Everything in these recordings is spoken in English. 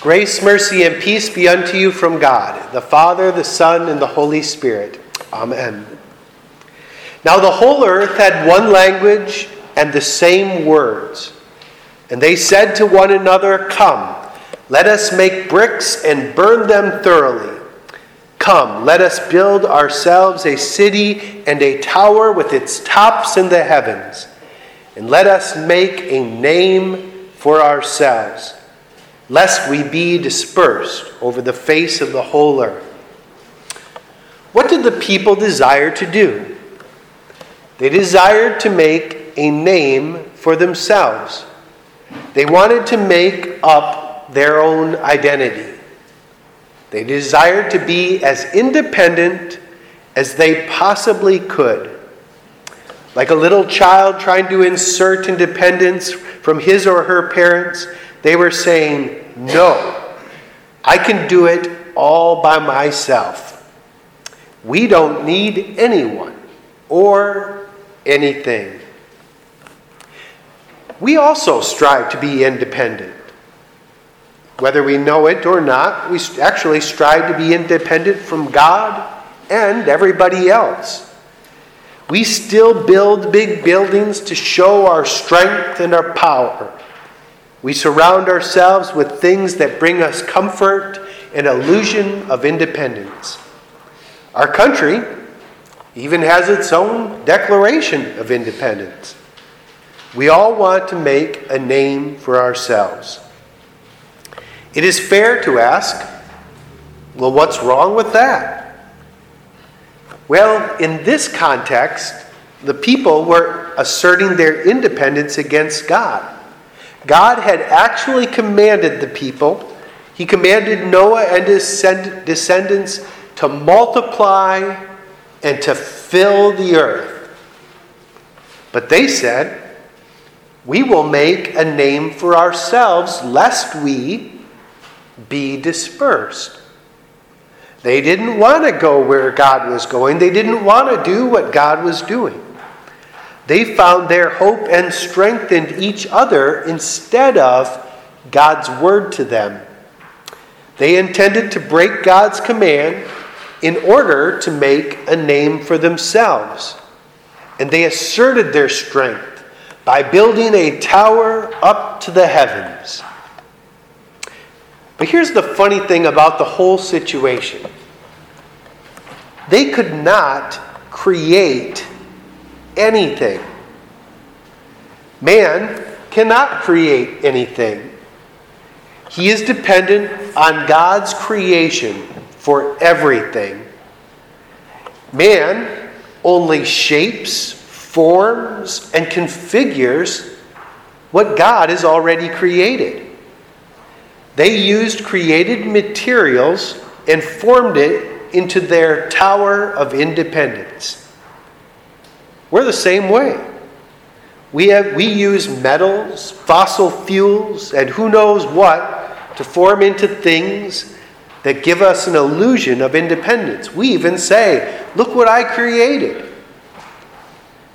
Grace, mercy, and peace be unto you from God, the Father, the Son, and the Holy Spirit. Amen. Now the whole earth had one language and the same words. And they said to one another, Come, let us make bricks and burn them thoroughly. Come, let us build ourselves a city and a tower with its tops in the heavens. And let us make a name for ourselves lest we be dispersed over the face of the whole earth. What did the people desire to do? They desired to make a name for themselves. They wanted to make up their own identity. They desired to be as independent as they possibly could. Like a little child trying to insert independence from his or her parents, they were saying, No, I can do it all by myself. We don't need anyone or anything. We also strive to be independent. Whether we know it or not, we actually strive to be independent from God and everybody else. We still build big buildings to show our strength and our power. We surround ourselves with things that bring us comfort and illusion of independence. Our country even has its own declaration of independence. We all want to make a name for ourselves. It is fair to ask, well, what's wrong with that? Well, in this context, the people were asserting their independence against God. God had actually commanded the people, He commanded Noah and his descendants to multiply and to fill the earth. But they said, We will make a name for ourselves, lest we be dispersed. They didn't want to go where God was going. They didn't want to do what God was doing. They found their hope and strengthened each other instead of God's word to them. They intended to break God's command in order to make a name for themselves. And they asserted their strength by building a tower up to the heavens. But here's the funny thing about the whole situation they could not create anything. Man cannot create anything. He is dependent on God's creation for everything. Man only shapes, forms, and configures what God has already created. They used created materials and formed it into their tower of independence. We're the same way. We, have, we use metals, fossil fuels, and who knows what to form into things that give us an illusion of independence. We even say, Look what I created.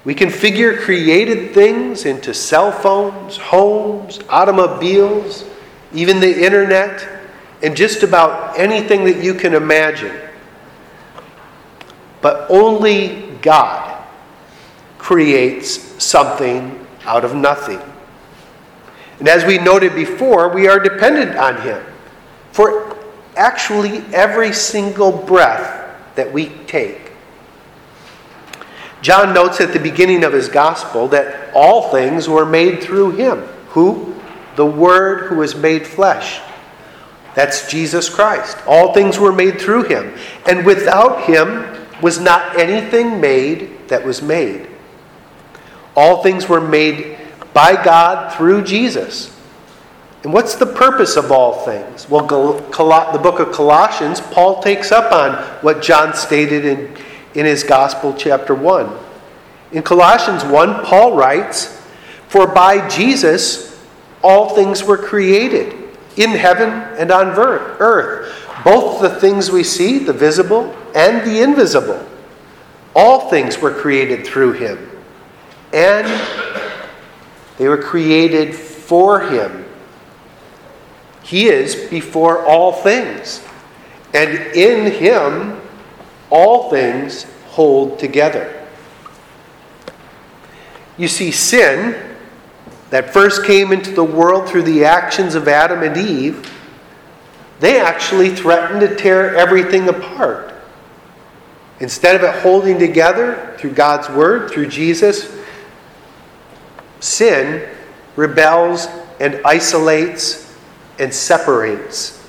We configure created things into cell phones, homes, automobiles, even the internet, and just about anything that you can imagine. But only God creates something out of nothing. And as we noted before, we are dependent on Him for actually every single breath that we take. John notes at the beginning of his gospel that all things were made through Him. Who? The Word who was made flesh. That's Jesus Christ. All things were made through Him. And without Him was not anything made that was made. All things were made by God through Jesus. And what's the purpose of all things? Well, the book of Colossians, Paul takes up on what John stated in, in his Gospel, chapter 1. In Colossians 1, Paul writes, For by Jesus all things were created, in heaven and on earth, both the things we see, the visible and the invisible. All things were created through him and they were created for him. He is before all things, and in him all things hold together. You see, sin that first came into the world through the actions of Adam and Eve, they actually threatened to tear everything apart. Instead of it holding together through God's Word, through Jesus, sin rebels and isolates and separates.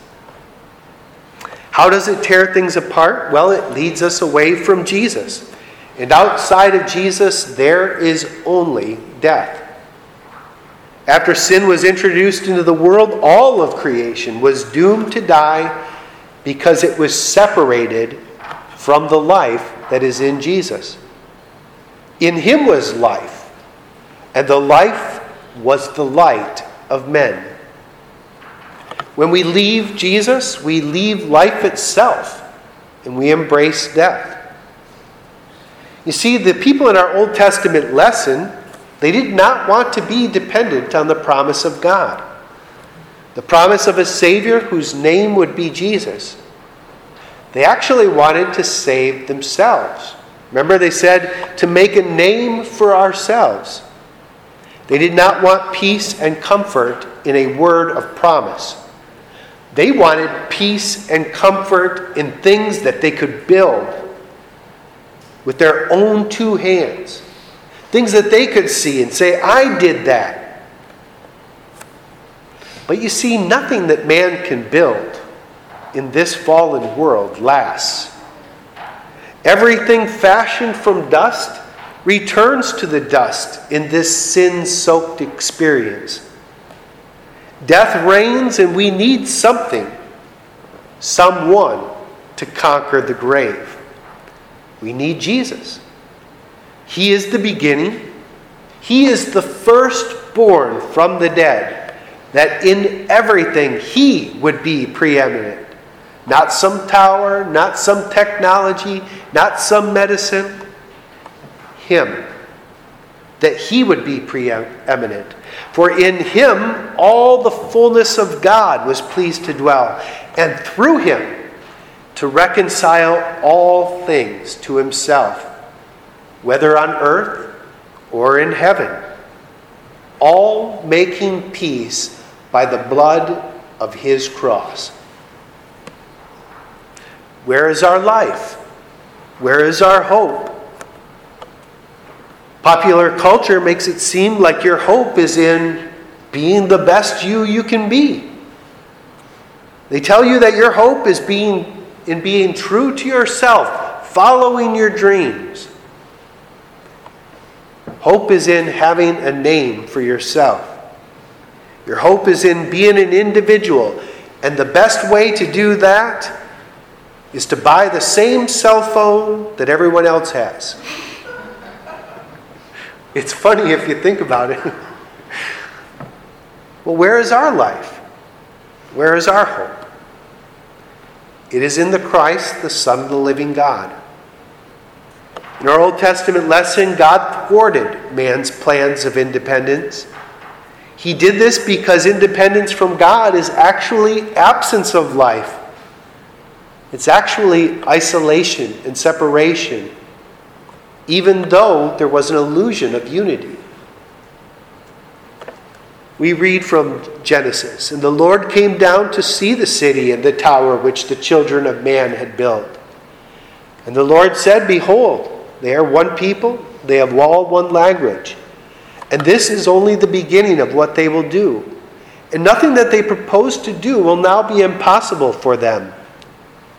How does it tear things apart? Well, it leads us away from Jesus. And outside of Jesus, there is only death. After sin was introduced into the world, all of creation was doomed to die because it was separated from the life that is in Jesus. In him was life, and the life was the light of men. When we leave Jesus, we leave life itself and we embrace death. You see, the people in our Old Testament lesson, they did not want to be dependent on the promise of God. The promise of a Savior whose name would be Jesus. They actually wanted to save themselves. Remember, they said to make a name for ourselves. They did not want peace and comfort in a word of promise. They wanted peace and comfort in things that they could build with their own two hands. Things that they could see and say, I did that. But you see, nothing that man can build in this fallen world lasts. Everything fashioned from dust returns to the dust in this sin soaked experience. Death reigns, and we need something, someone to conquer the grave. We need Jesus. He is the beginning, He is the firstborn from the dead, that in everything He would be preeminent. Not some tower, not some technology, not some medicine. Him. That He would be preeminent. For in Him all the fullness of God was pleased to dwell, and through Him to reconcile all things to himself, whether on earth or in heaven, all making peace by the blood of his cross. Where is our life? Where is our hope? Popular culture makes it seem like your hope is in being the best you you can be. They tell you that your hope is being in being true to yourself, following your dreams. Hope is in having a name for yourself. Your hope is in being an individual. And the best way to do that is to buy the same cell phone that everyone else has. It's funny if you think about it. well, where is our life? Where is our hope? It is in the Christ, the Son of the living God. In our Old Testament lesson, God thwarted man's plans of independence. He did this because independence from God is actually absence of life. It's actually isolation and separation, even though there was an illusion of unity we read from Genesis And the Lord came down to see the city and the tower which the children of man had built. And the Lord said, Behold, they are one people, they have all one language. And this is only the beginning of what they will do. And nothing that they propose to do will now be impossible for them.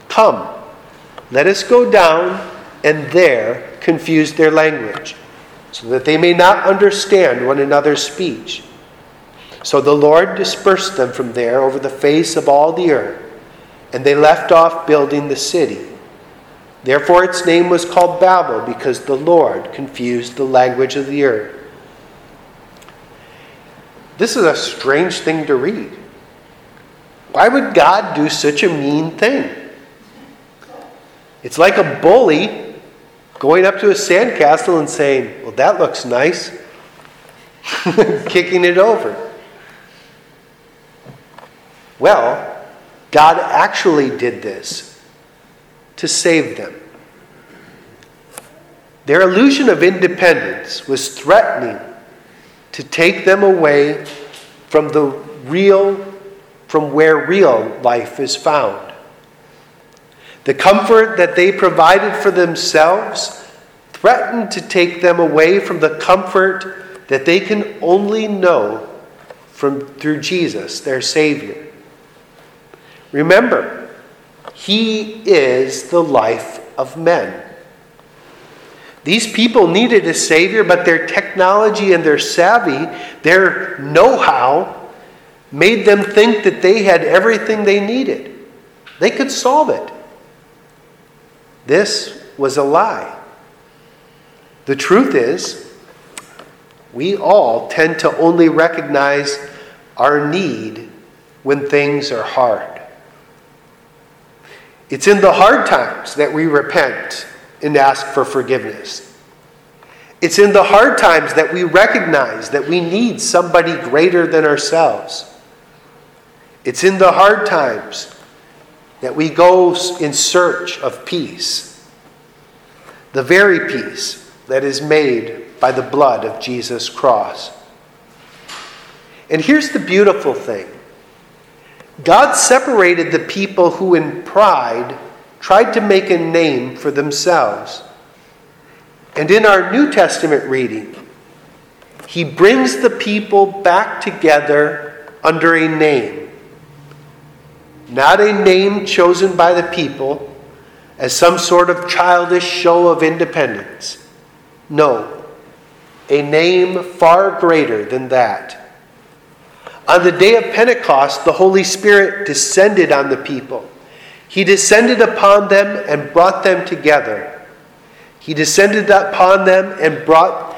Come, let us go down and there confuse their language, so that they may not understand one another's speech. So the Lord dispersed them from there over the face of all the earth, and they left off building the city. Therefore its name was called Babel, because the Lord confused the language of the earth. This is a strange thing to read. Why would God do such a mean thing? It's like a bully going up to a sandcastle and saying, Well, that looks nice, kicking it over. Well, God actually did this to save them. Their illusion of independence was threatening to take them away from the real, from where real life is found. The comfort that they provided for themselves threatened to take them away from the comfort that they can only know from through Jesus, their Savior. Remember, He is the life of men. These people needed a Savior, but their technology and their savvy, their know how, made them think that they had everything they needed. They could solve it. This was a lie. The truth is, we all tend to only recognize our need when things are hard. It's in the hard times that we repent and ask for forgiveness. It's in the hard times that we recognize that we need somebody greater than ourselves. It's in the hard times that we go in search of peace, the very peace that is made by the blood of Jesus' cross. And here's the beautiful thing God separated the people who, in pride, tried to make a name for themselves. And in our New Testament reading, he brings the people back together under a name not a name chosen by the people as some sort of childish show of independence. No, a name far greater than that. On the day of Pentecost, the Holy Spirit descended on the people. He descended upon them and brought them together. He descended upon them and brought,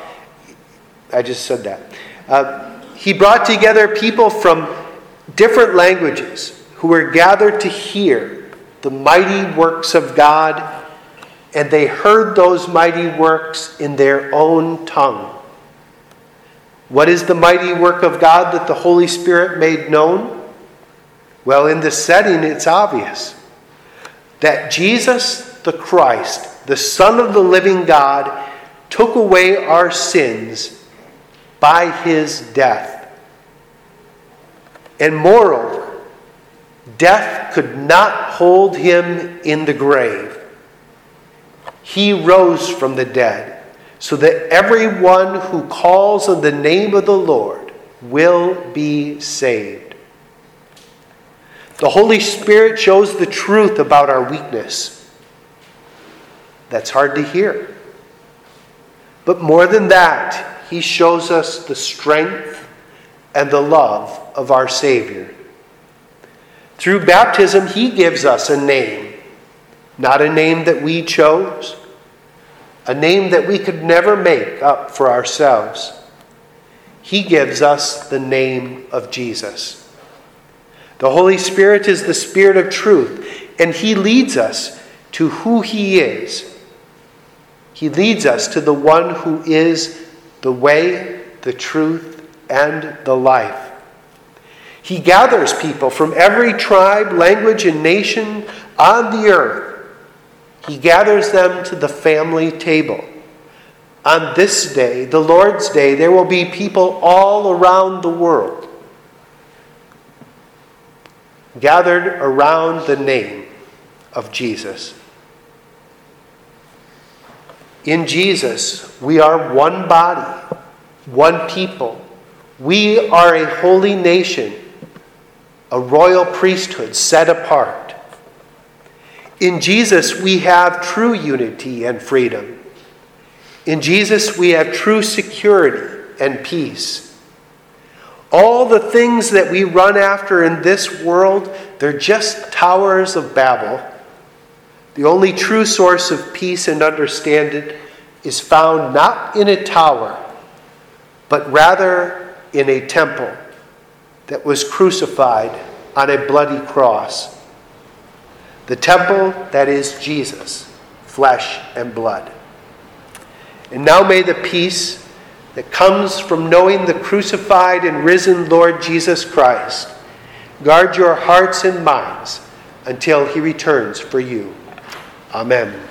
I just said that. Uh, he brought together people from different languages who were gathered to hear the mighty works of God, and they heard those mighty works in their own tongue. What is the mighty work of God that the Holy Spirit made known? Well, in this setting, it's obvious that Jesus the Christ, the Son of the living God, took away our sins by his death. And moreover, Death could not hold him in the grave. He rose from the dead, so that everyone who calls on the name of the Lord will be saved. The Holy Spirit shows the truth about our weakness. That's hard to hear. But more than that, He shows us the strength and the love of our Savior. Through baptism, He gives us a name, not a name that we chose, a name that we could never make up for ourselves. He gives us the name of Jesus. The Holy Spirit is the Spirit of truth, and He leads us to who He is. He leads us to the one who is the way, the truth, and the life. He gathers people from every tribe, language, and nation on the earth. He gathers them to the family table. On this day, the Lord's Day, there will be people all around the world gathered around the name of Jesus. In Jesus, we are one body, one people. We are a holy nation a royal priesthood set apart. In Jesus, we have true unity and freedom. In Jesus, we have true security and peace. All the things that we run after in this world, they're just towers of Babel. The only true source of peace and understanding is found not in a tower, but rather in a temple that was crucified on a bloody cross. The temple that is Jesus, flesh and blood. And now may the peace that comes from knowing the crucified and risen Lord Jesus Christ Guard your hearts and minds until he returns for you. Amen.